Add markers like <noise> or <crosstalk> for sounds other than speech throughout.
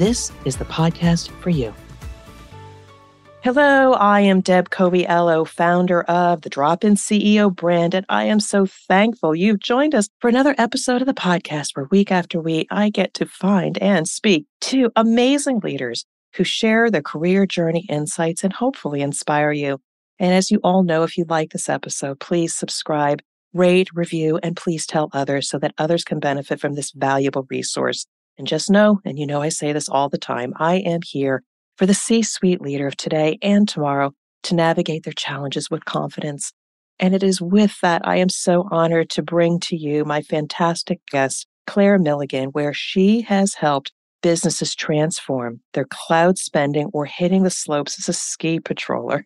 this is the podcast for you. Hello, I am Deb Coviello, founder of the Drop In CEO brand, and I am so thankful you've joined us for another episode of the podcast where week after week I get to find and speak to amazing leaders who share their career journey insights and hopefully inspire you. And as you all know, if you like this episode, please subscribe, rate, review, and please tell others so that others can benefit from this valuable resource. And just know, and you know I say this all the time, I am here for the C suite leader of today and tomorrow to navigate their challenges with confidence. And it is with that I am so honored to bring to you my fantastic guest, Claire Milligan, where she has helped businesses transform their cloud spending or hitting the slopes as a ski patroller.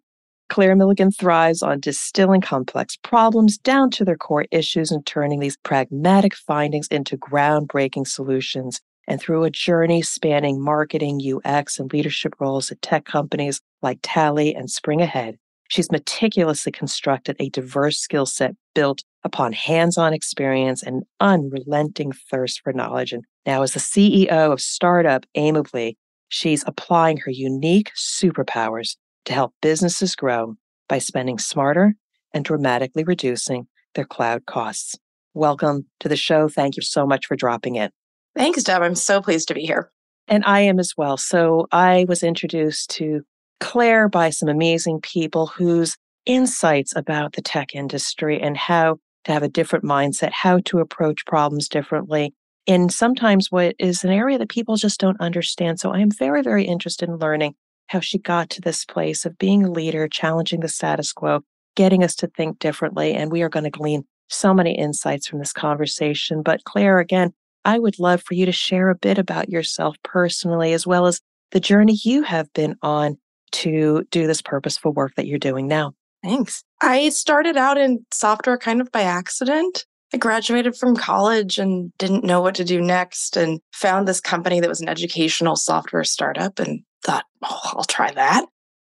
Claire Milligan thrives on distilling complex problems down to their core issues and turning these pragmatic findings into groundbreaking solutions and through a journey spanning marketing, UX, and leadership roles at tech companies like Tallie and SpringAhead, she's meticulously constructed a diverse skill set built upon hands on experience and unrelenting thirst for knowledge. And now, as the CEO of Startup Aimably, she's applying her unique superpowers to help businesses grow by spending smarter and dramatically reducing their cloud costs. Welcome to the show. Thank you so much for dropping in. Thanks, Deb. I'm so pleased to be here. And I am as well. So I was introduced to Claire by some amazing people whose insights about the tech industry and how to have a different mindset, how to approach problems differently in sometimes what is an area that people just don't understand. So I am very, very interested in learning how she got to this place of being a leader, challenging the status quo, getting us to think differently. And we are going to glean so many insights from this conversation. But Claire, again, I would love for you to share a bit about yourself personally, as well as the journey you have been on to do this purposeful work that you're doing now. Thanks. I started out in software kind of by accident. I graduated from college and didn't know what to do next and found this company that was an educational software startup and thought, oh, I'll try that.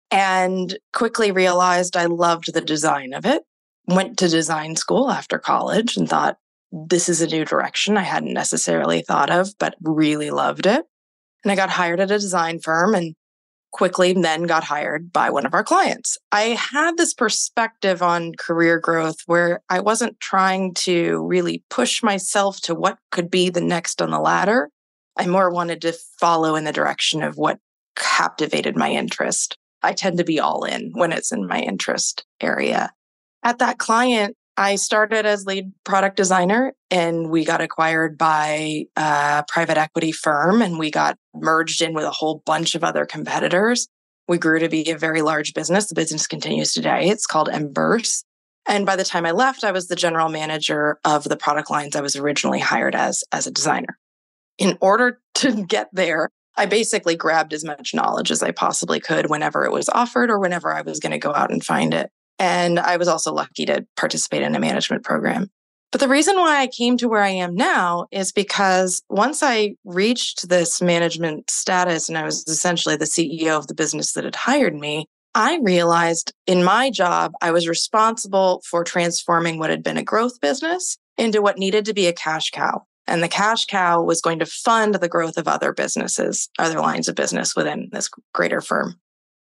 And quickly realized I loved the design of it. Went to design school after college and thought, this is a new direction I hadn't necessarily thought of, but really loved it. And I got hired at a design firm and quickly then got hired by one of our clients. I had this perspective on career growth where I wasn't trying to really push myself to what could be the next on the ladder. I more wanted to follow in the direction of what captivated my interest. I tend to be all in when it's in my interest area. At that client, I started as lead product designer and we got acquired by a private equity firm and we got merged in with a whole bunch of other competitors. We grew to be a very large business. The business continues today. It's called Emburse. And by the time I left, I was the general manager of the product lines I was originally hired as as a designer. In order <laughs> to get there, I basically grabbed as much knowledge as I possibly could whenever it was offered or whenever I was going to go out and find it. And I was also lucky to participate in a management program. But the reason why I came to where I am now is because once I reached this management status and I was essentially the CEO of the business that had hired me, I realized in my job, I was responsible for transforming what had been a growth business into what needed to be a cash cow. And the cash cow was going to fund the growth of other businesses, other lines of business within this greater firm.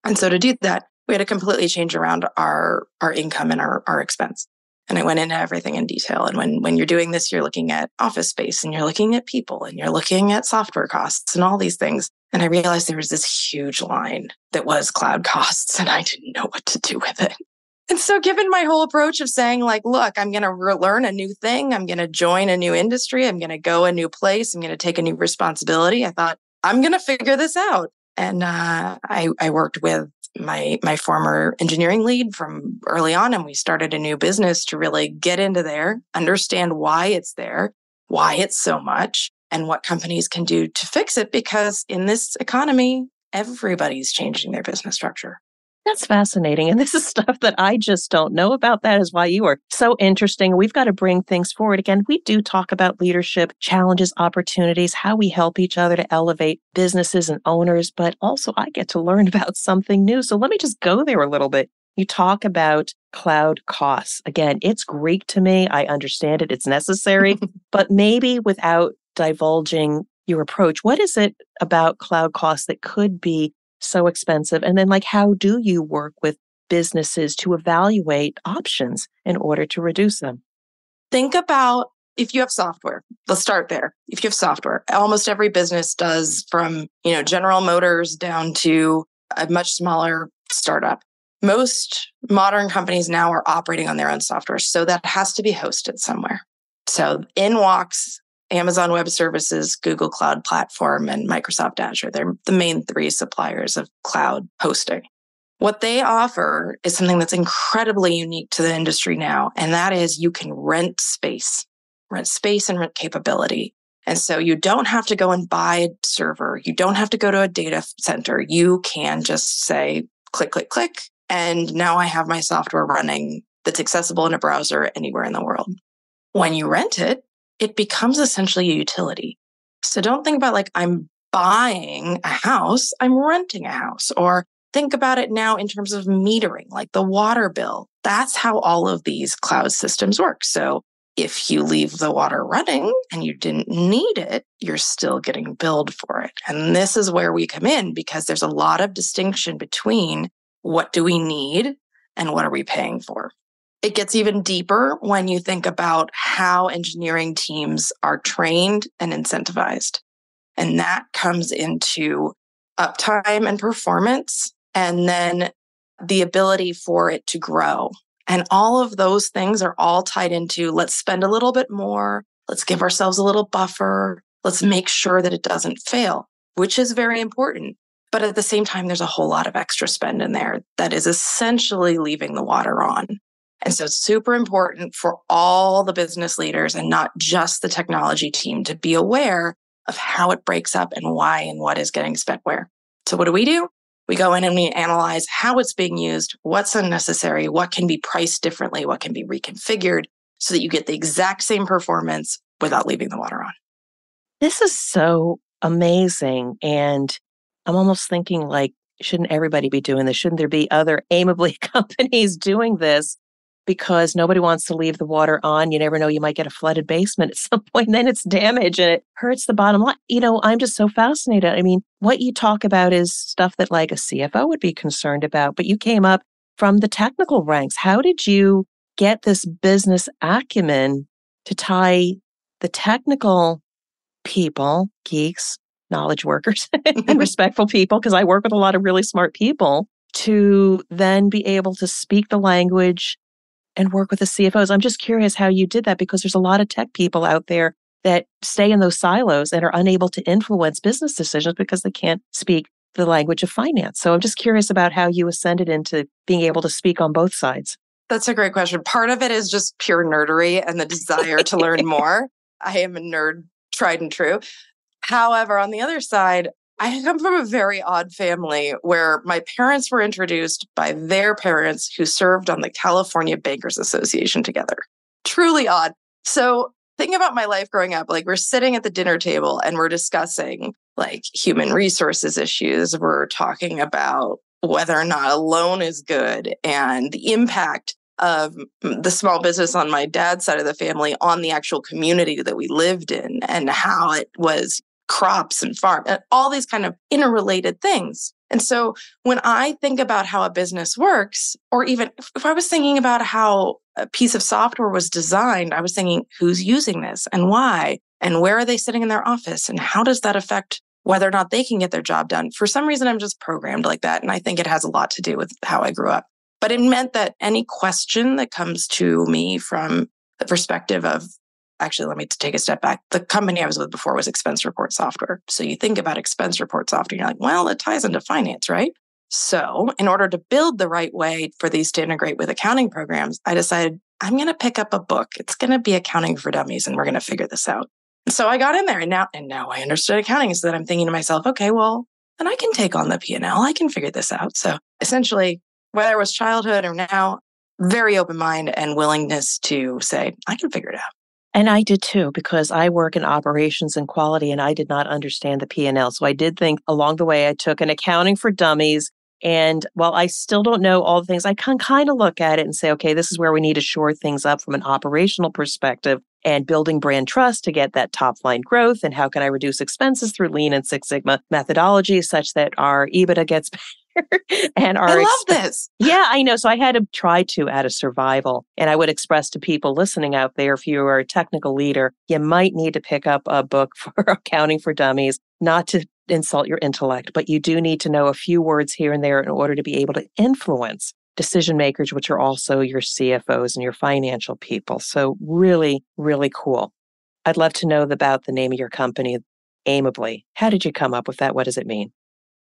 And so to do that, we had to completely change around our our income and our, our expense. And i went into everything in detail. And when when you're doing this you're looking at office space and you're looking at people and you're looking at software costs and all these things. And i realized there was this huge line that was cloud <laughs> costs and i didn't know what to do with it. And so given my whole approach of saying like look i'm going to re- learn a new thing. I'm going to join a new industry. I'm going to go a new place. I'm going to take a new responsibility i thought i'm going to figure this out. And uh, I, I worked with my my former engineering lead from early on and we started a new business to really get into there understand why it's there why it's so much and what companies can do to fix it because in this economy everybody's changing their business structure. That's fascinating. And this is stuff that I just don't know about. That is why you are so interesting. We've got to bring things forward. Again, we do talk about leadership, challenges, opportunities, how we help each other to elevate businesses and owners, but also I get to learn <laughs> about something new. So let me just go there a little bit. You talk about cloud costs. Again, it's Greek to me. I understand it. It's necessary, <laughs> but maybe without divulging your approach, what is it about cloud costs that could be so expensive? And then, like, how do you work with businesses to evaluate options in order to reduce them? Think about if you have software. Let's start there. If you have software, almost every business does from, you know, General Motors down to a much smaller startup. Most modern companies now are operating on their own software. So that has to be hosted somewhere. So in walks Amazon Web Services, Google Cloud Platform, and Microsoft Azure. They're the main three suppliers of cloud hosting. What they offer is something that's incredibly unique to the industry now, and that is you can rent space, rent space and rent capability. And so you don't have to go and buy a server. You don't have to go to a data center. You can just say, click, click, click. And now I have my software running that's accessible in a browser anywhere in the world. When you rent it, it becomes essentially a utility. So don't think about like, I'm buying a house, I'm renting a house, or think about it now in terms of metering, like the water bill. That's how all of these cloud systems work. So if you leave the water running and you didn't need it, you're still getting billed for it. And this is where we come in because there's a lot of distinction between what do we need and what are we paying for. It gets even deeper when you think about how engineering teams are trained and incentivized. And that comes into uptime and performance, and then the ability for it to grow. And all of those things are all tied into let's spend a little bit more, let's give ourselves a little buffer, let's make sure that it doesn't fail, which is very important. But at the same time, there's a whole lot of extra spend in there that is essentially leaving the water on. And so it's super important for all the business leaders and not just the technology team to be aware of how it breaks up and why and what is getting spent where. So what do we do? We go in and we analyze how it's being used, what's unnecessary, what can be priced differently, what can be reconfigured so that you get the exact same performance without leaving the water on. This is so amazing. And I'm almost thinking like, shouldn't everybody be doing this? Shouldn't there be other <laughs> Aimably <laughs> companies doing this? Because nobody wants to leave the water on. You never know, you might get a flooded basement at <laughs> some point, and then it's damage and it hurts the bottom line. You know, I'm just so fascinated. I mean, what you talk about is stuff that like a CFO would be concerned about, but you came up from the technical ranks. How did you get this business acumen to tie the technical people, geeks, knowledge workers, <laughs> and mm-hmm. respectful people? Because I work with a lot of really smart people to then be able to speak the language and work with the CFOs. I'm just curious how you did that because there's a lot of tech people out there that stay in those silos and are unable to influence business decisions because they can't speak the language of finance. So I'm just curious about how you ascended into being able to speak on both sides. That's a great question. Part of it is just pure nerdery and the desire to learn <laughs> more. I am a nerd, tried and true. However, on the other side, I come from a very odd family where my parents were introduced by their parents who served on the California Bankers Association together. Truly odd. So, think about my life growing up. Like, we're sitting at the dinner table and we're discussing like human resources issues. We're talking about whether or not a loan is good and the impact of the small business on my dad's side of the family on the actual community that we lived in and how it was crops and farm and all these kind of interrelated things. And so when I think about how a business works, or even if I was thinking about how a piece of software was designed, I was thinking, who's using this and why? And where are they sitting in their office? And how does that affect whether or not they can get their job done? For some reason, I'm just programmed like that. And I think it has a lot to do with how I grew up. But it meant that any question that comes to me from the perspective of actually let me take a step back the company i was with before was expense report software so you think about expense report software you're like well it ties into finance right so in order to build the right way for these to integrate with accounting programs i decided i'm going to pick up a book it's going to be accounting for dummies and we're going to figure this out so i got in there and now and now i understood accounting so that i'm thinking to myself okay well then I can take on the P&L. I can figure this out. So essentially, whether it was childhood or now, very open mind and willingness to say, I can figure it out. And I did too, because I work in operations and quality and I did not understand the P&L. So I did think along the way, I took an accounting for dummies. And while I still don't know all the things, I can kind of look at it and say, okay, this is where we need to shore things up from an operational perspective and building brand trust to get that top line growth. And how can I reduce expenses through lean and Six Sigma methodology such that our EBITDA gets <laughs> <laughs> and our I love exp- this. Yeah, I know. So I had to try to add a survival. And I would express to people listening out there, if you are a technical leader, you might need to pick up a book <laughs> for accounting for dummies, not to insult your intellect, but you do need to know a few words here and there in order to be able to influence decision makers, which are also your CFOs and your financial people. So really, really cool. I'd love to know about the name of your company, Aimably. How did you come up with that? What does it mean?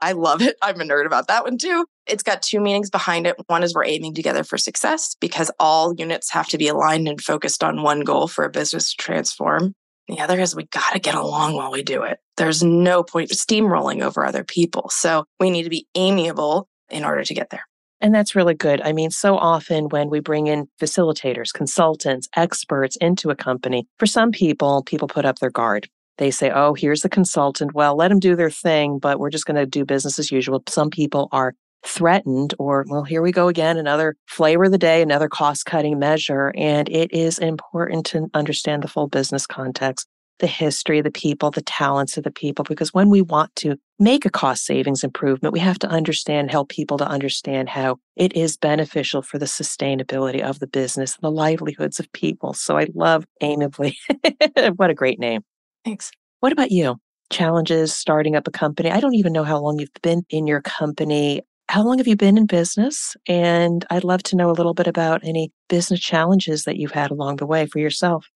I love it. I'm a nerd about that one too. It's got two meanings behind it. One is we're aiming together for success because all units have to be aligned and focused on one goal for a business to transform. The other is we got to get along while we do it. There's no point steamrolling over other people. So we need to be amiable in order to get there. And that's really good. I mean, so often when we bring in facilitators, consultants, experts into a company, for some people, people put up their guard they say, oh, here's the consultant. Well, let them do their thing, but we're just going to do business as usual. Some people are threatened, or, well, here we go again, another flavor of the day, another cost cutting measure. And it is important to understand the full business context, the history, the people, the talents of the people, because when we want to make a cost savings improvement, we have to understand, help people to understand how it is beneficial for the sustainability of the business, and the livelihoods of people. So I love Aimably. <laughs> what a great name. Thanks. What about you? Challenges starting up a company. I don't even know how long you've been in your company. How long have you been in business? And I'd love to know a little bit about any business challenges that you've had along the way for yourself.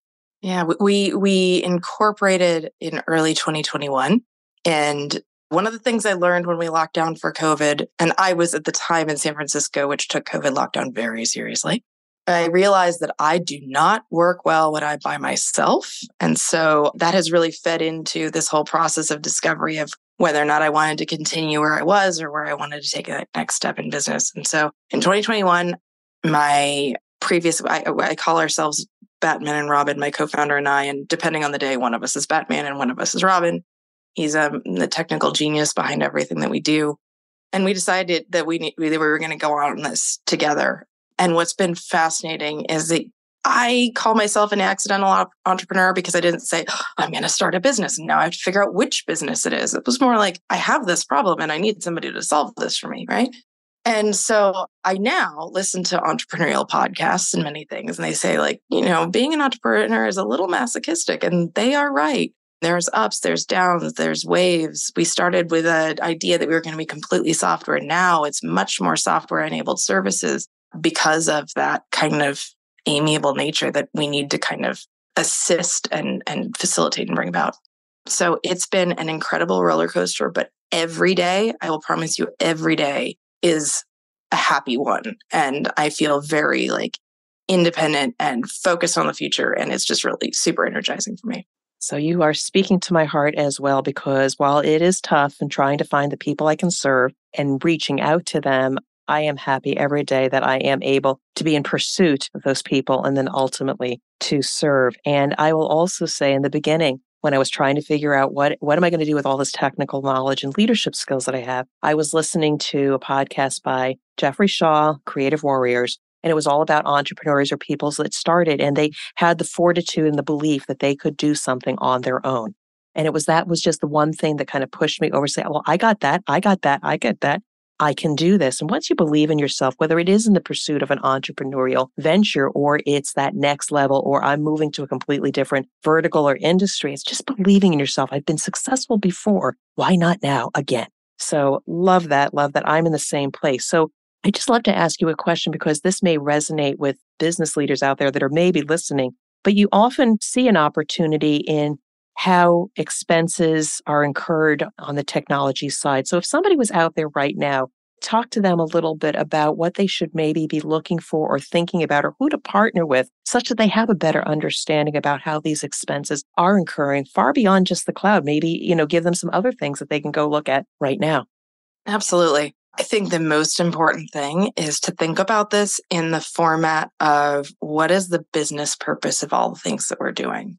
Yeah, we we incorporated in early 2021 and one of the things I learned when we locked down for COVID, and I was at the time in San Francisco, which took COVID lockdown very seriously, I realized that I do not work well when I'm by myself. And so that has really fed into this whole process of discovery of whether or not I wanted to continue where I was or where I wanted to take that next step in business. And so in 2021, my previous, I, I call ourselves Batman and Robin, my co founder and I. And depending on the day, one of us is Batman and one of us is Robin. He's um, the technical genius behind everything that we do. And we decided that we, need, we were going to go on this together and what's been fascinating is that I call myself an accidental entrepreneur because I didn't say, oh, I'm going to start a business and now I have to figure out which business it is. It was more like, I have this problem and I need somebody to solve this for me. Right. And so I now listen to entrepreneurial podcasts and many things. And they say, like, you know, being an entrepreneur is a little masochistic. And they are right. There's ups, there's downs, there's waves. We started with an idea that we were going to be completely software. Now it's much more software enabled services because of that kind of amiable nature that we need to kind of assist and and facilitate and bring about. So it's been an incredible roller coaster, but every day, I will promise you, every day is a happy one. And I feel very like independent and focused on the future. And it's just really super energizing for me. So you are speaking to my heart as well, because while it is tough and trying to find the people I can serve and reaching out to them, I am happy every day that I am able to be in pursuit of those people and then ultimately to serve. And I will also say in the beginning, when I was trying to figure out what what am I going to do with all this technical knowledge and leadership skills that I have, I was listening to a podcast by Jeffrey Shaw, Creative Warriors, and it was all about entrepreneurs or people that started and they had the fortitude and the belief that they could do something on their own. And it was that was just the one thing that kind of pushed me over say, well, I got that. I got that. I get that. I can do this. And once you believe in yourself, whether it is in the pursuit of an entrepreneurial venture or it's that next level or I'm moving to a completely different vertical or industry, it's just believing in yourself. I've been successful before. Why not now again? So love that. Love that I'm in the same place. So I just love to ask you a question because this may resonate with business leaders out there that are maybe listening, but you often see an opportunity in how expenses are incurred on the technology side. So if somebody was out there right now talk to them a little bit about what they should maybe be looking for or thinking about or who to partner with such that they have a better understanding about how these expenses are incurring far beyond just the cloud. Maybe, you know, give them some other things that they can go look at right now. Absolutely. I think the most important thing is to think about this in the format of what is the business purpose of all the things that we're doing?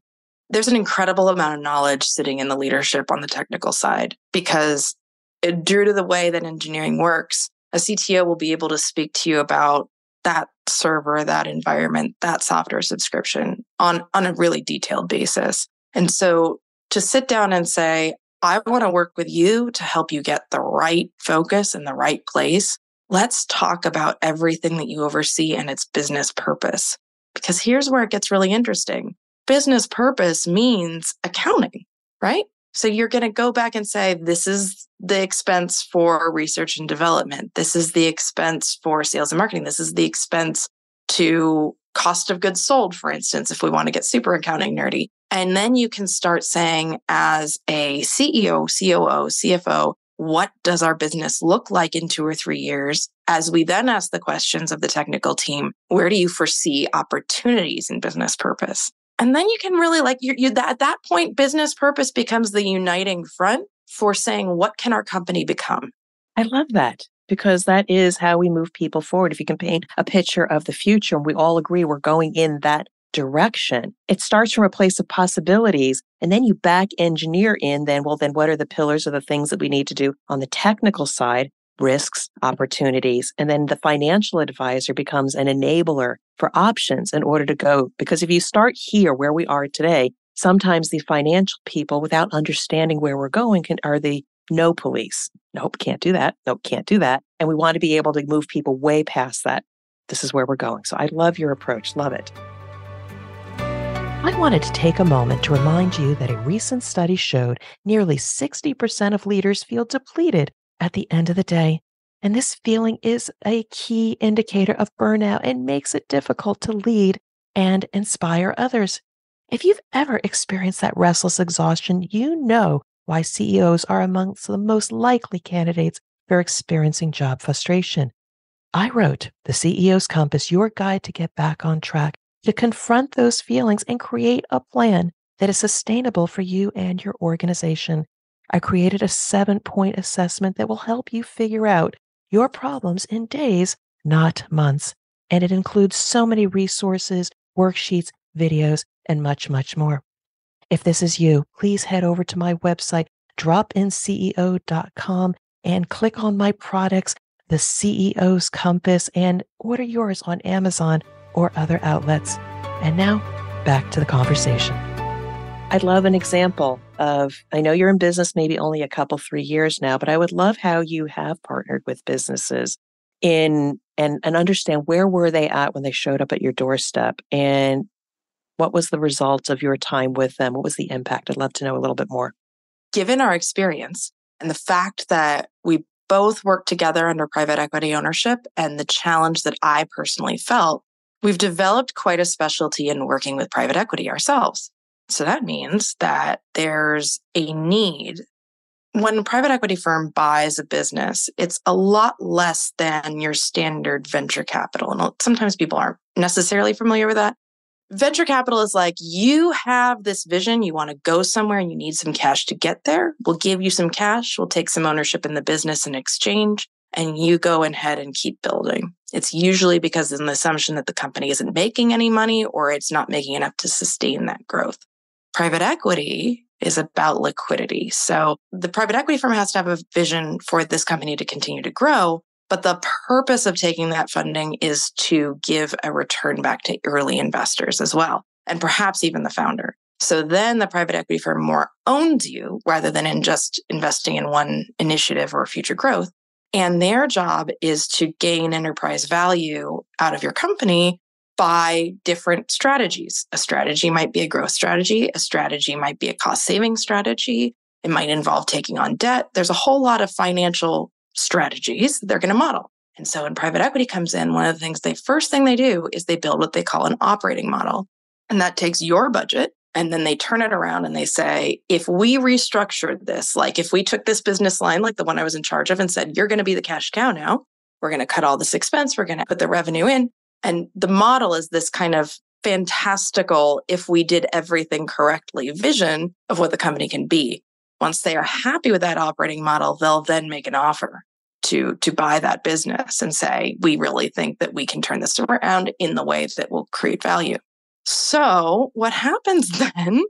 There's an incredible amount of knowledge sitting in the leadership on the technical side because it, due to the way that engineering works, a CTO will be able to speak to you about that server, that environment, that software subscription on, on a really detailed basis. And so to sit down and say, I want to work with you to help you get the right focus in the right place. Let's talk about everything that you oversee and its business purpose. Because here's where it gets really interesting. Business purpose means accounting, right? So you're going to go back and say, this is the expense for research and development. This is the expense for sales and marketing. This is the expense to cost of goods sold, for instance, if we want to get super accounting nerdy. And then you can start saying, as a CEO, COO, CFO, what does our business look like in two or three years? As we then ask the questions of the technical team, where do you foresee opportunities in business purpose? And then you can really like you, you that, at that point, business purpose becomes the uniting front for saying, what can our company become? I love that because that is how we move people forward. If you can paint a picture of the future and we all agree we're going in that direction, it starts from a place of possibilities. And then you back engineer in, then, well, then what are the pillars of the things that we need to do on the technical side? Risks, opportunities. And then the financial advisor becomes an enabler for options in order to go. Because if you start here where we are today, sometimes the financial people, without understanding where we're going, can, are the no police. Nope, can't do that. Nope, can't do that. And we want to be able to move people way past that. This is where we're going. So I love your approach. Love it. I wanted to take a moment to remind you that a recent study showed nearly 60% of leaders feel depleted at the end of the day. And this feeling is a key indicator of burnout and makes it difficult to lead and inspire others. If you've ever experienced that restless exhaustion, you know why CEOs are amongst the most likely candidates for experiencing job frustration. I wrote The CEO's Compass, your guide to get back on track, to confront those feelings and create a plan that is sustainable for you and your organization. I created a seven point assessment that will help you figure out your problems in days, not months. And it includes so many resources, worksheets, videos, and much, much more. If this is you, please head over to my website, dropinceo.com, and click on my products, the CEO's Compass, and order yours on Amazon or other outlets. And now, back to the conversation. I'd love an example of, I know you're in business maybe only a couple, three years now, but I would love how you have partnered with businesses in and, and understand where were they at when they showed up at your doorstep and what was the result of your time with them? What was the impact? I'd love to know a little bit more. Given our experience and the fact that we both worked together under private equity ownership and the challenge that I personally felt, we've developed quite a specialty in working with private equity ourselves. So that means that there's a need. When a private equity firm buys a business, it's a lot less than your standard venture capital. And sometimes people aren't necessarily familiar with that venture capital is like you have this vision, you want to go somewhere and you need some cash to get there. We'll give you some cash, we'll take some ownership in the business in exchange, and you go ahead and keep building. It's usually because of an assumption that the company isn't making any money or it's not making enough to sustain that growth. Private equity is about liquidity. So the private equity firm has to have a vision for this company to continue to grow, but the purpose of taking that funding is to give a return back to early investors as well, and perhaps even the founder. So then the private equity firm more owns you rather than in just investing in one initiative or future growth. And their job is to gain enterprise value out of your company by different strategies. A strategy might be a growth strategy. A strategy might be a cost saving strategy. It might involve taking on debt. There's a whole lot of financial strategies they're going to model. And so when private equity comes in, one of the things they first thing they do is they build what they call an operating model. And that takes your budget And then they turn it around and they say, if we restructured this, like if we took this business line, like the one I was in charge of, and said, you're going to be the cash cow now, we're going to cut all this expense, we're going to put the revenue in. And the model is this kind of fantastical, if we did everything correctly, vision of what the company can be. Once they are happy with that operating model, they'll then make an offer to to buy that business and say we really think that we can turn this around in the way that will create value so what happens <laughs> then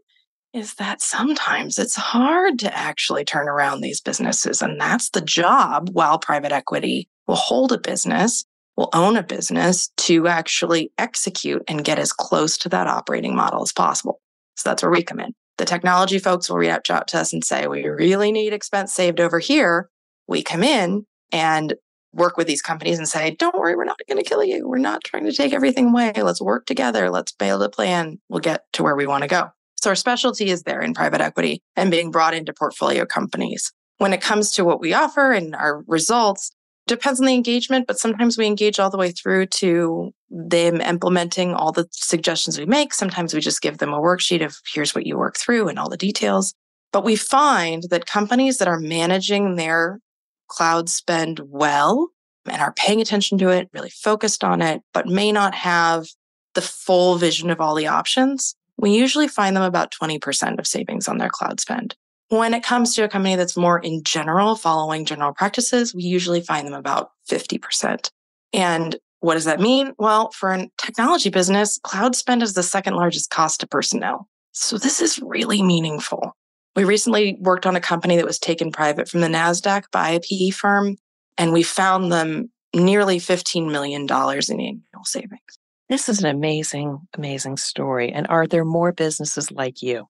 is that sometimes it's hard to actually turn around these businesses and that's the job while private equity will hold a business will own a business to actually execute and get as close to that operating model as possible so that's where we come in the technology folks will reach out to us and say we really need expense saved over here we come in and work with these companies and say, don't worry, we're not going to kill you. We're not trying to take everything away. Let's work together. Let's build a plan. We'll get to where we want to go. So our specialty is there in private equity and being brought into portfolio companies. When it comes to what we offer and our results, depends on the engagement, but sometimes we engage all the way through to them implementing all the suggestions we make. Sometimes we just give them a worksheet of here's what you work through and all the details. But we find that companies that are managing their cloud spend well and are paying attention to it, really focused on it, but may not have the full vision of all the options, we usually find them about 20% of savings on their cloud spend. When it comes to a company that's more in general, following general practices, we usually find them about 50%. And what does that mean? Well, for a technology business, cloud spend is the second largest cost to personnel. So this is really meaningful. We recently worked on a company that was taken private from the NASDAQ by a PE firm, and we found them nearly $15 million in annual savings. This is an amazing, amazing story. And are there more businesses like you?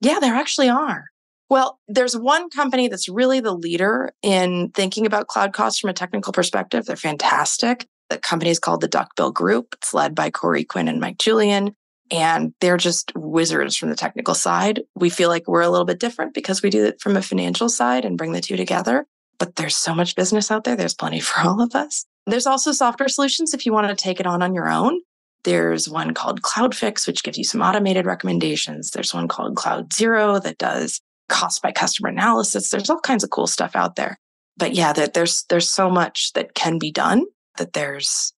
Yeah, there actually are. Well, there's one company that's really the leader in thinking about cloud costs from a technical perspective. They're fantastic. The company is called the Duckbill Group. It's led by Corey Quinn and Mike Julian and they're just wizards from the technical side. We feel like we're a little bit different because we do it from a financial side and bring the two together. But there's so much business out there. There's plenty <laughs> for all of us. There's also software solutions if you want to take it on on your own. There's one called CloudFix, which gives you some automated recommendations. There's one called CloudZero that does cost by customer analysis. There's all kinds of cool stuff out there. But yeah, that there's there's so much that can be done that there's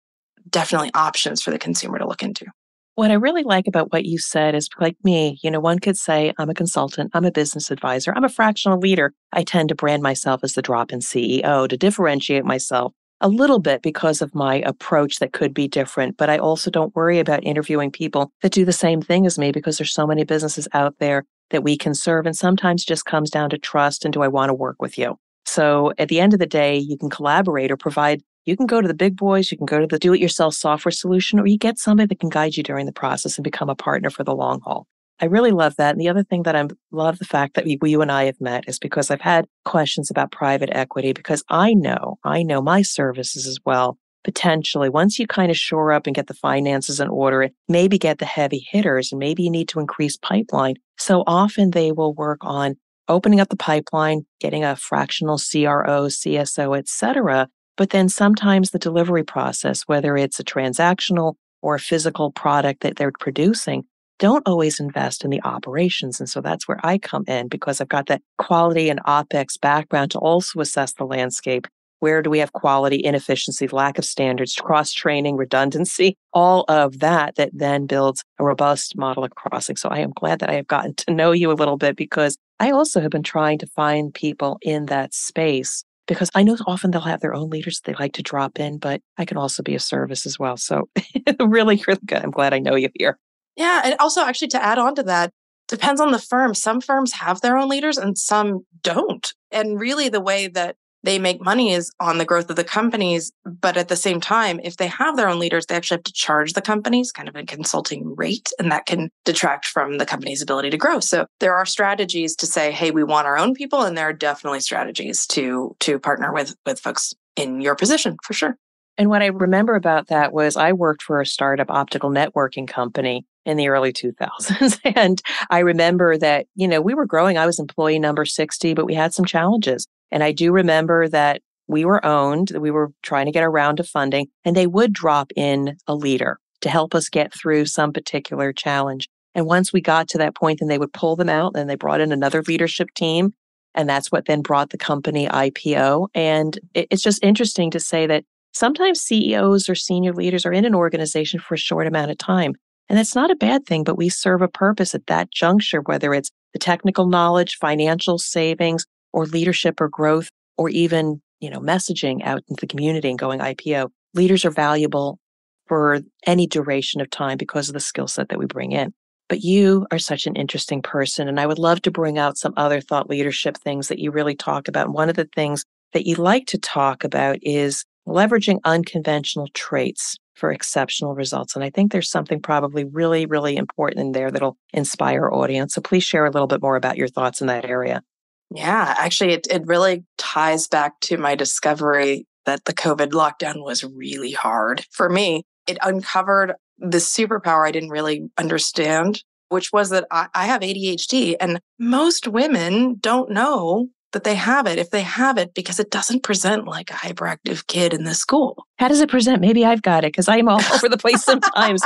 definitely options for the consumer to look into. What I really like about what you said is like me, you know, one could say, I'm a consultant, I'm a business advisor, I'm a fractional leader. I tend to brand myself as the drop in CEO to differentiate myself a little bit because of my approach that could be different. But I also don't worry about interviewing people that do the same thing as me because there's so many businesses out there that we can serve. And sometimes just comes down to trust and do I want to work with you? So at the end of the day, you can collaborate or provide you can go to the big boys, you can go to the do it yourself software solution, or you get somebody that can guide you during the process and become a partner for the long haul. I really love that. And the other thing that I love the fact that we, you and I have met is because I've had questions about private equity because I know, I know my services as well. Potentially, once you kind of shore up and get the finances in order, maybe get the heavy hitters and maybe you need to increase pipeline. So often they will work on opening up the pipeline, getting a fractional CRO, CSO, et cetera, but then sometimes the delivery process, whether it's a transactional or a physical product that they're producing, don't always invest in the operations. And so that's where I come in because I've got that quality and OPEX background to also assess the landscape. Where do we have quality, inefficiency, lack of standards, cross training, redundancy, all of that that then builds a robust model of crossing. So I am glad that I have gotten to know you a little bit because I also have been trying to find people in that space because I know often they'll have their own leaders they like to drop in, but I can also be a service as well. So <laughs> really, really good. I'm glad I know you here. Yeah. And also, actually, to add on to that, depends on the firm. Some firms have their own leaders and some don't. And really, the way that they make money is on the growth of the companies. But at the same time, if they have their own leaders, they actually have to charge the companies kind of a consulting rate, and that can detract from the company's ability to grow. So there are strategies to say, hey, we want our own people, and there are definitely strategies to to partner with with folks in your position for sure. And what I remember about that was I worked for a startup optical networking company in the early 2000s. <laughs> and I remember that, you know, we were growing. I was employee number 60, but we had some challenges. And I do remember that we were owned, that we were trying to get a round of funding, and they would drop in a leader to help us get through some particular challenge. And once we got to that point, then they would pull them out and they brought in another leadership team. And that's what then brought the company IPO. And it's just interesting to say that sometimes CEOs or senior leaders are in an organization for a short amount of time. And that's not a bad thing, but we serve a purpose at that juncture, whether it's the technical knowledge, financial savings, or leadership or growth, or even, you know, messaging out into the community and going IPO. Leaders are valuable for any duration of time because of the skill set that we bring in. But you are such an interesting person. And I would love to bring out some other thought leadership things that you really talk about. One of the things that you like to talk about is leveraging unconventional traits for exceptional results. And I think there's something probably really, really important in there that'll inspire our audience. So please share a little bit more about your thoughts in that area. Yeah, actually, it, it really ties back to my discovery that the COVID lockdown was really hard for me. It uncovered the superpower I didn't really understand, which was that I, I have ADHD, and most women don't know that they have it if they have it because it doesn't present like a hyperactive kid in the school. How does it present? Maybe I've got it because I'm all over the place <laughs> sometimes.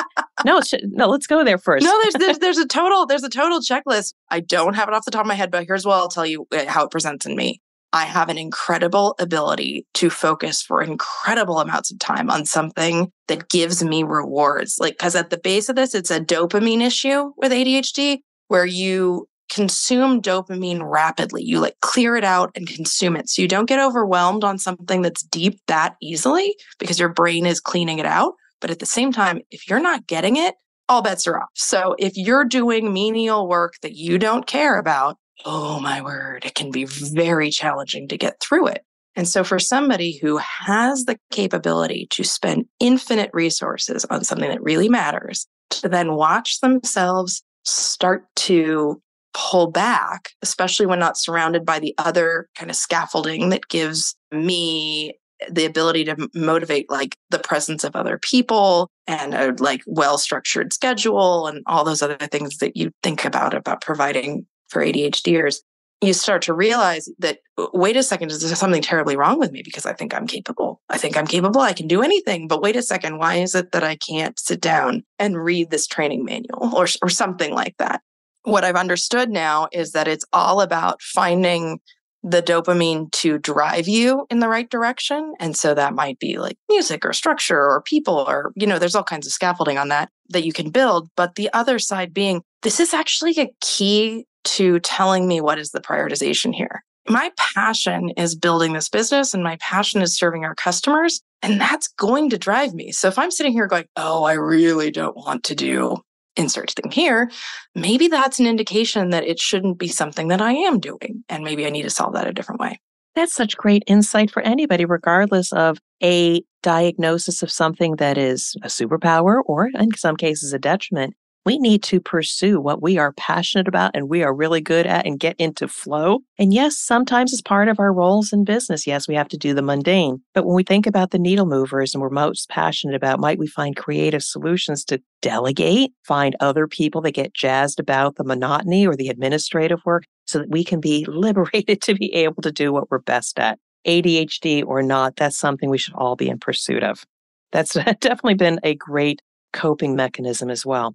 no, no, let's go there first. No, there's, there's there's a total there's a total checklist. I don't have it off the top of my head, but here's what I'll tell you uh, how it presents in me. I have an incredible ability to focus for incredible amounts of time on something that gives me rewards. Like, because at the base of this, it's a dopamine issue with ADHD where you consume dopamine rapidly. You like clear it out and consume it. So you don't get overwhelmed on something that's deep that easily because your brain is cleaning it out. But at the same time, if you're not getting it, all bets are off. So if you're doing menial work that you don't care about, oh my word, it can be very challenging to get through it. And so for somebody who has the capability to spend infinite resources on something that really matters, to then watch themselves start to pull back, especially when not surrounded by the other kind of scaffolding that gives me the ability to motivate like the presence of other people and a like well structured schedule and all those other things that you think about about providing for ADHDers you start to realize that wait a second is there something terribly wrong with me? Because i think i'm capable. I think i'm capable. I can do anything but wait a second why is it that i can't sit down and read this training manual or, or something like that what I've understood now is that it's all about finding the dopamine to drive you in the right direction. And so that might be like music or structure or people or, you know, there's all kinds of scaffolding on that that you can build. But the other side being, this is actually a key to telling me what is the prioritization here. My passion is building this business and my passion is serving our customers. And that's going to drive me. So if I'm sitting here going, oh, I really don't want to do insert thing here, maybe that's an indication that it shouldn't be something that I am doing. And maybe I need to solve that a different way. That's such great insight for anybody, regardless of a diagnosis of something that is a superpower or, in some cases, a detriment we need to pursue what we are passionate about and we are really good at and get into flow. And yes, sometimes as part of our roles in business, yes, we have to do the mundane. But when we think about the needle movers and we're most passionate about, might we find creative solutions to delegate, find other people that get jazzed about the monotony or the administrative work so that we can be <laughs> liberated to be able to do what we're best at. ADHD or not, that's something we should all be in pursuit of. That's <laughs> definitely been a great coping mechanism as well.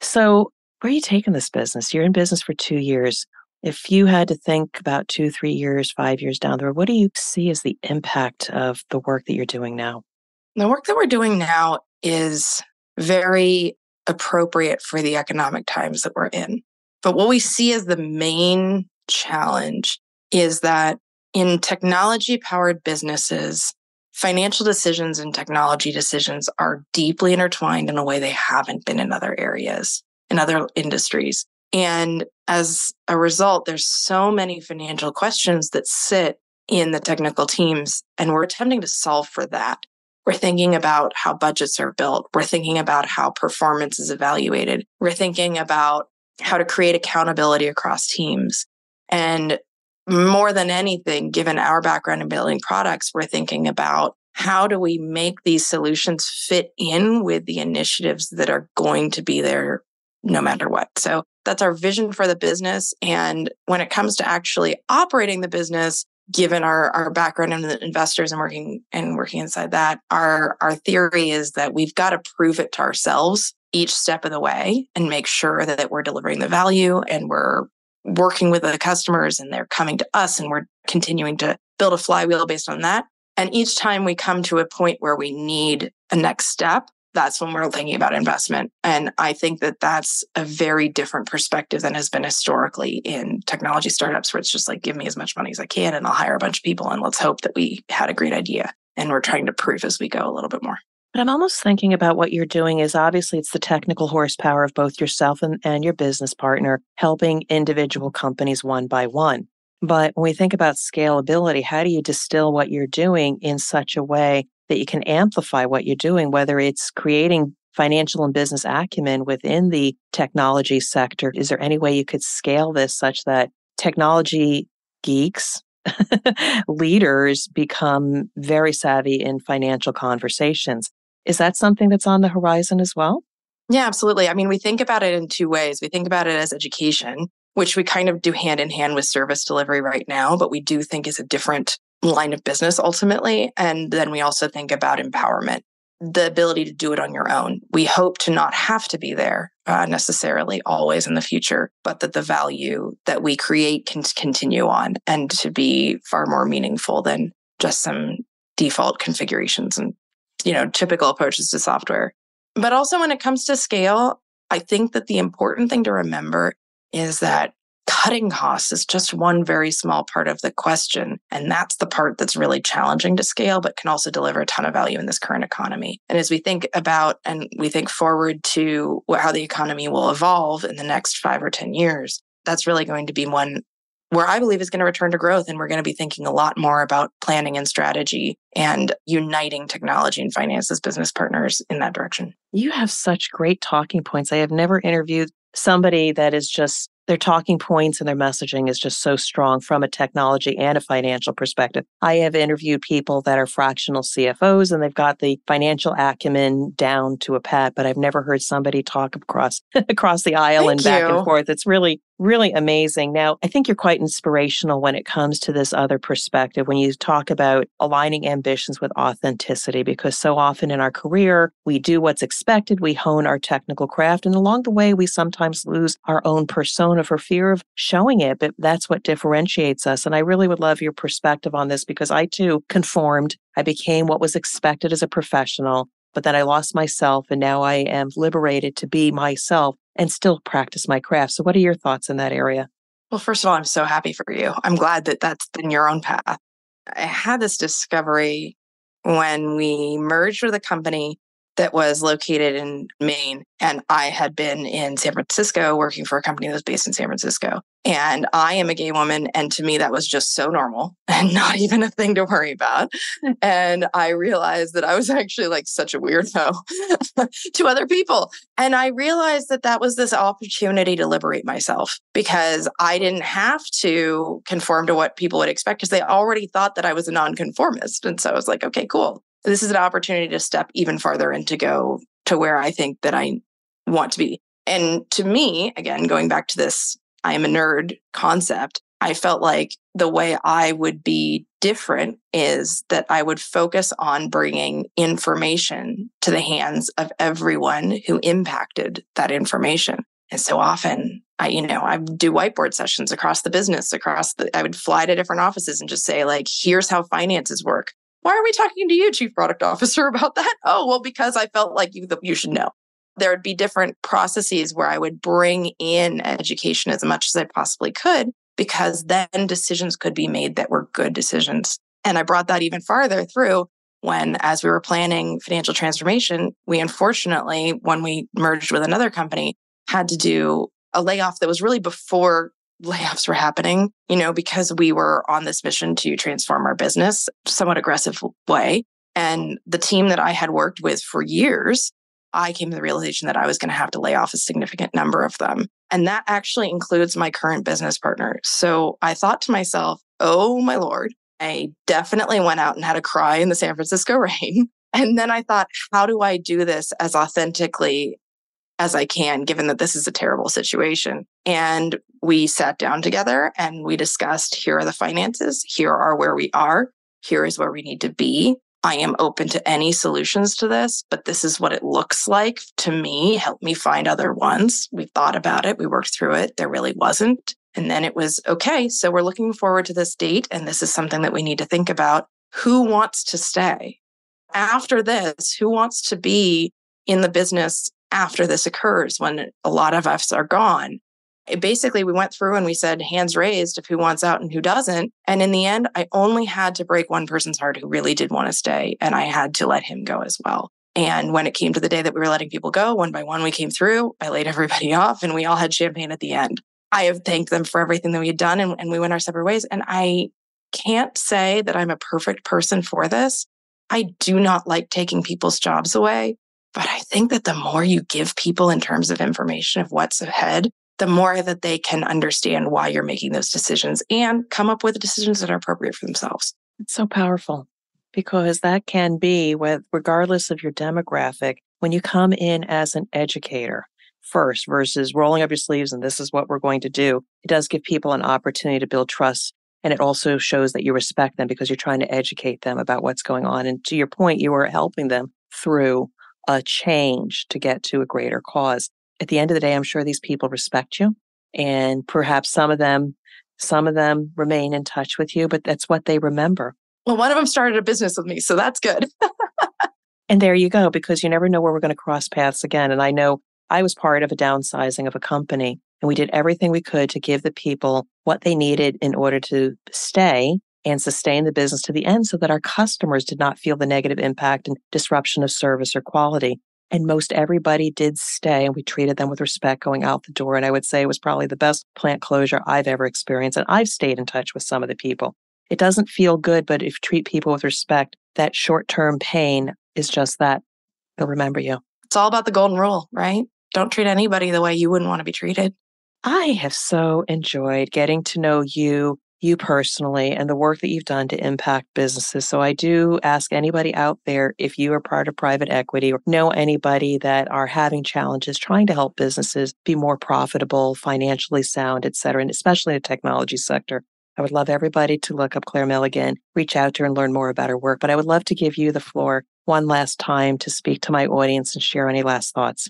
So, where are you taking this business? You're in business for two years. If you had to think about two, three years, five years down the road, what do you see as the impact of the work that you're doing now? The work that we're doing now is very appropriate for the economic times that we're in. But what we see as the main challenge is that in technology powered businesses, financial decisions and technology decisions are deeply intertwined in a way they haven't been in other areas, in other industries. And as a result, there's so many financial questions that sit in the technical teams, and we're attempting to solve for that. We're thinking about how budgets are built. We're thinking about how performance is evaluated. We're thinking about how to create accountability across teams. And more than anything, given our background in building products, we're thinking about how do we make these solutions fit in with the initiatives that are going to be there no matter what. So that's our vision for the business. And when it comes to actually operating the business, given our, our background in the investors and working and working inside that, our our theory is that we've got to prove it to ourselves each step of the way and make sure that we're delivering the value and we're working with the customers and they're coming to us and we're continuing to build a flywheel based on that. And each time we come to a point where we need a next step, that's when we're thinking about investment. And I think that that's a very different perspective than has been historically in technology startups, where it's just like, give me as much money as I can and I'll hire a bunch of people and let's hope that we had a great idea. And we're trying to prove as we go a little bit more. But I'm almost thinking about what you're doing is obviously it's the technical horsepower of both yourself and, and your business partner helping individual companies one by one. But when we think about scalability, how do you distill what you're doing in such a way that you can amplify what you're doing, whether it's creating financial and business acumen within the technology sector? Is there any way you could scale this such that technology geeks, <laughs> leaders become very savvy in financial conversations? Is that something that's on the horizon as well? Yeah, absolutely. I mean, we think about it in two ways. We think about it as education, which we kind of do hand in hand with service delivery right now, but we do think is a different line of business ultimately. And then we also think about empowerment, the ability to do it on your own. We hope to not have to be there uh, necessarily always in the future, but that the value that we create can continue on and to be far more meaningful than just some default configurations and you know typical approaches to software. But also when it comes to scale, I think that the important thing to remember is that cutting costs is just one very small part of the question. And that's the part that's really challenging to scale, but can also deliver a ton of value in this current economy. And as we think about and we think forward to how the economy will evolve in the next five or 10 years, that's really going to be one where I believe is going to return to growth. And we're going to be thinking a lot more about planning and strategy and uniting technology and finance as business partners in that direction. You have such great talking points. I have never interviewed somebody that is just their talking points and their messaging is just so strong from a technology and a financial perspective. I have interviewed people that are fractional CFOs and they've got the financial acumen down to a pat, but I've never heard somebody talk across <laughs> across the aisle Thank and back you. and forth. It's really really amazing. Now, I think you're quite inspirational when it comes to this other perspective when you talk about aligning ambitions with authenticity, because so often in our career, we do what's expected, we hone our technical craft, and along the way, we sometimes lose our own persona for fear of showing it. But that's what differentiates us. And I really would love your perspective on this because I too conformed. I became what was expected as a professional but then I lost myself and now I am liberated to be myself and still practice my craft. So, what are your thoughts in that area? Well, first of all, I'm so happy for you. I'm glad that that's been your own path. I had this discovery when we merged with a company that was located in Maine. And I had been in San Francisco working for a company that was based in San Francisco. And I am a gay woman. And to me, that was just so normal <laughs> and not even a thing to worry about. <laughs> And I realized that I was actually like such a weirdo <laughs> to other people. And I realized that that was this opportunity to liberate myself because I didn't have to conform to what people would expect because they already thought that I was a nonconformist. And so I was like, okay, cool. This is an opportunity to step even farther and to go to where I think that I want to be. And to me, again, going back to this I am a nerd concept, I felt like the way I would be different is that I would focus on bringing information to the hands of everyone who impacted that information. And so often I, you know, I do whiteboard sessions across the business, across the, I would fly to different offices and just say, like, here's how finances work. Why are we talking to you, chief product officer, <laughs> about that? Oh, well, because I felt like you, you should know there would be different processes where I would bring in education as much as I possibly could, because then decisions could be made that were good decisions. And I brought that even farther through when, as we were planning financial transformation, we unfortunately, when we merged with another company, had to do a layoff that was really before layoffs were happening, you know, because we were on this mission to transform our business somewhat aggressive way. And the team that I had worked with for years I came to the realization that I was going to have to lay off a significant number of them. And that actually includes my current business partner. So I thought to myself, oh my Lord, I definitely went out and had a cry in the San Francisco <laughs> rain. And then I thought, how do I do this as authentically as I can, given that this is a terrible situation? And we sat down together and we discussed here are the finances, here are where we are, here is where we need to be. I am open to any solutions to this, but this is what it looks like to me. Help me find other ones. We thought about it, we worked through it. There really wasn't. And then it was okay. So we're looking forward to this date. And this is something that we need to think about. Who wants to stay? After this, who wants to be in the business after this occurs when a lot of us are gone? Basically, we went through and we said hands raised of who wants out and who doesn't. And in the end, I only had to break one person's heart who really did want to stay. And I had to let him go as well. And when it came to the day that we were letting people go, one by one, we came through. I laid <laughs> everybody off and we all had champagne at the end. I have thanked them for everything that we had done and, and we went our separate ways. And I can't say that I'm a perfect person for this. I do not like taking people's jobs away. But I think that the more you give people in terms of information of what's ahead, the more that they can understand why you're making those decisions and come up with decisions that are appropriate for themselves. It's so powerful because that can be, with, regardless of your demographic, when you come in as an educator first versus rolling up your sleeves and this is what we're going to do, it does give people an opportunity to build trust. And it also shows that you respect them because you're trying to educate them about what's going on. And to your point, you are helping them through a change to get to a greater cause at the end of the day, I'm sure these people respect you and perhaps some of them, some of them remain in touch with you, but that's what they remember. Well, one of them started a business with me, so that's good. and there you go, because you never know where we're going to cross paths again. And I know I was part of a downsizing of a company and we did everything we could to give the people what they needed in order to stay and sustain the business to the end so that our customers did not feel the negative impact and disruption of service or quality. And most everybody did stay and we treated them with respect going out the door. And I would say it was probably the best plant closure I've ever experienced. And I've stayed in touch with some of the people. It doesn't feel good, but if you treat people with respect, that short term pain is just that. They'll remember you. It's all about the golden rule, right? Don't treat anybody the way you wouldn't want to be treated. I have so enjoyed getting to know you you personally and the work that you've done to impact businesses. So I do ask anybody out there if you are part of private equity or know anybody that are having challenges trying to help businesses be more profitable, financially sound, et cetera, and especially the technology sector. I would love everybody to look up Claire Milligan, reach out to her and learn more about her work. But I would love to give you the floor one last time to speak to my audience and share any last thoughts.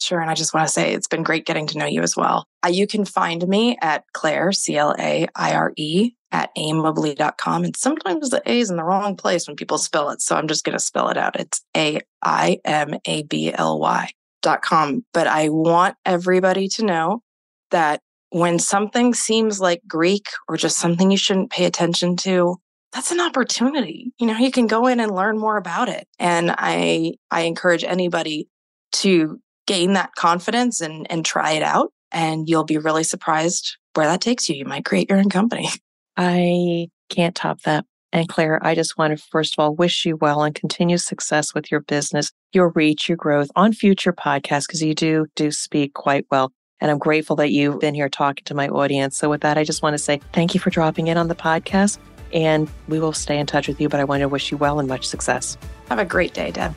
Sure. And I just want to say it's been great getting to know you as well. Uh, you can find me at Claire, C L A I R E, at aimably.com. And sometimes the A is in the wrong place when people spell it. So I'm just going to spell it out. It's A I M A B L Y dot com. But I want everybody to know that when something seems like Greek or just something you shouldn't pay attention to, that's an opportunity. You know, you can go in and learn more about it. And I I encourage anybody to gain that confidence and, and try it out. And you'll be really surprised where that takes you. You might create your own company. <laughs> I can't top that. And Claire, I just want to first of all wish you well and continue success with your business, your reach, your growth on future podcasts, because you do do speak quite well. And I'm grateful that you've been here talking to my audience. So with that, I just want to say thank you for dropping in on the podcast and we will stay in touch with you. But I want to wish you well and much success. Have a great day, Deb.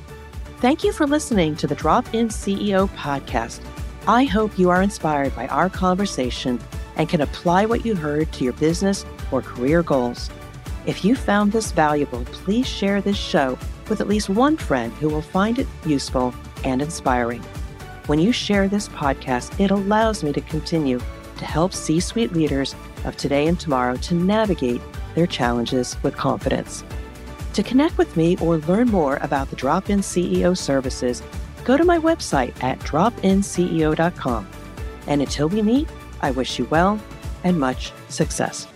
Thank you for listening to the Drop In CEO podcast. I hope you are inspired by our conversation and can apply what you heard to your business or career goals. If you found this valuable, please share this show with at least one friend who will find it useful and inspiring. When you share this podcast, it allows me to continue to help C suite leaders of today and tomorrow to navigate their challenges with confidence. To connect with me or learn more about the Drop In CEO services, go to my website at dropinceo.com. And until we meet, I wish you well and much success.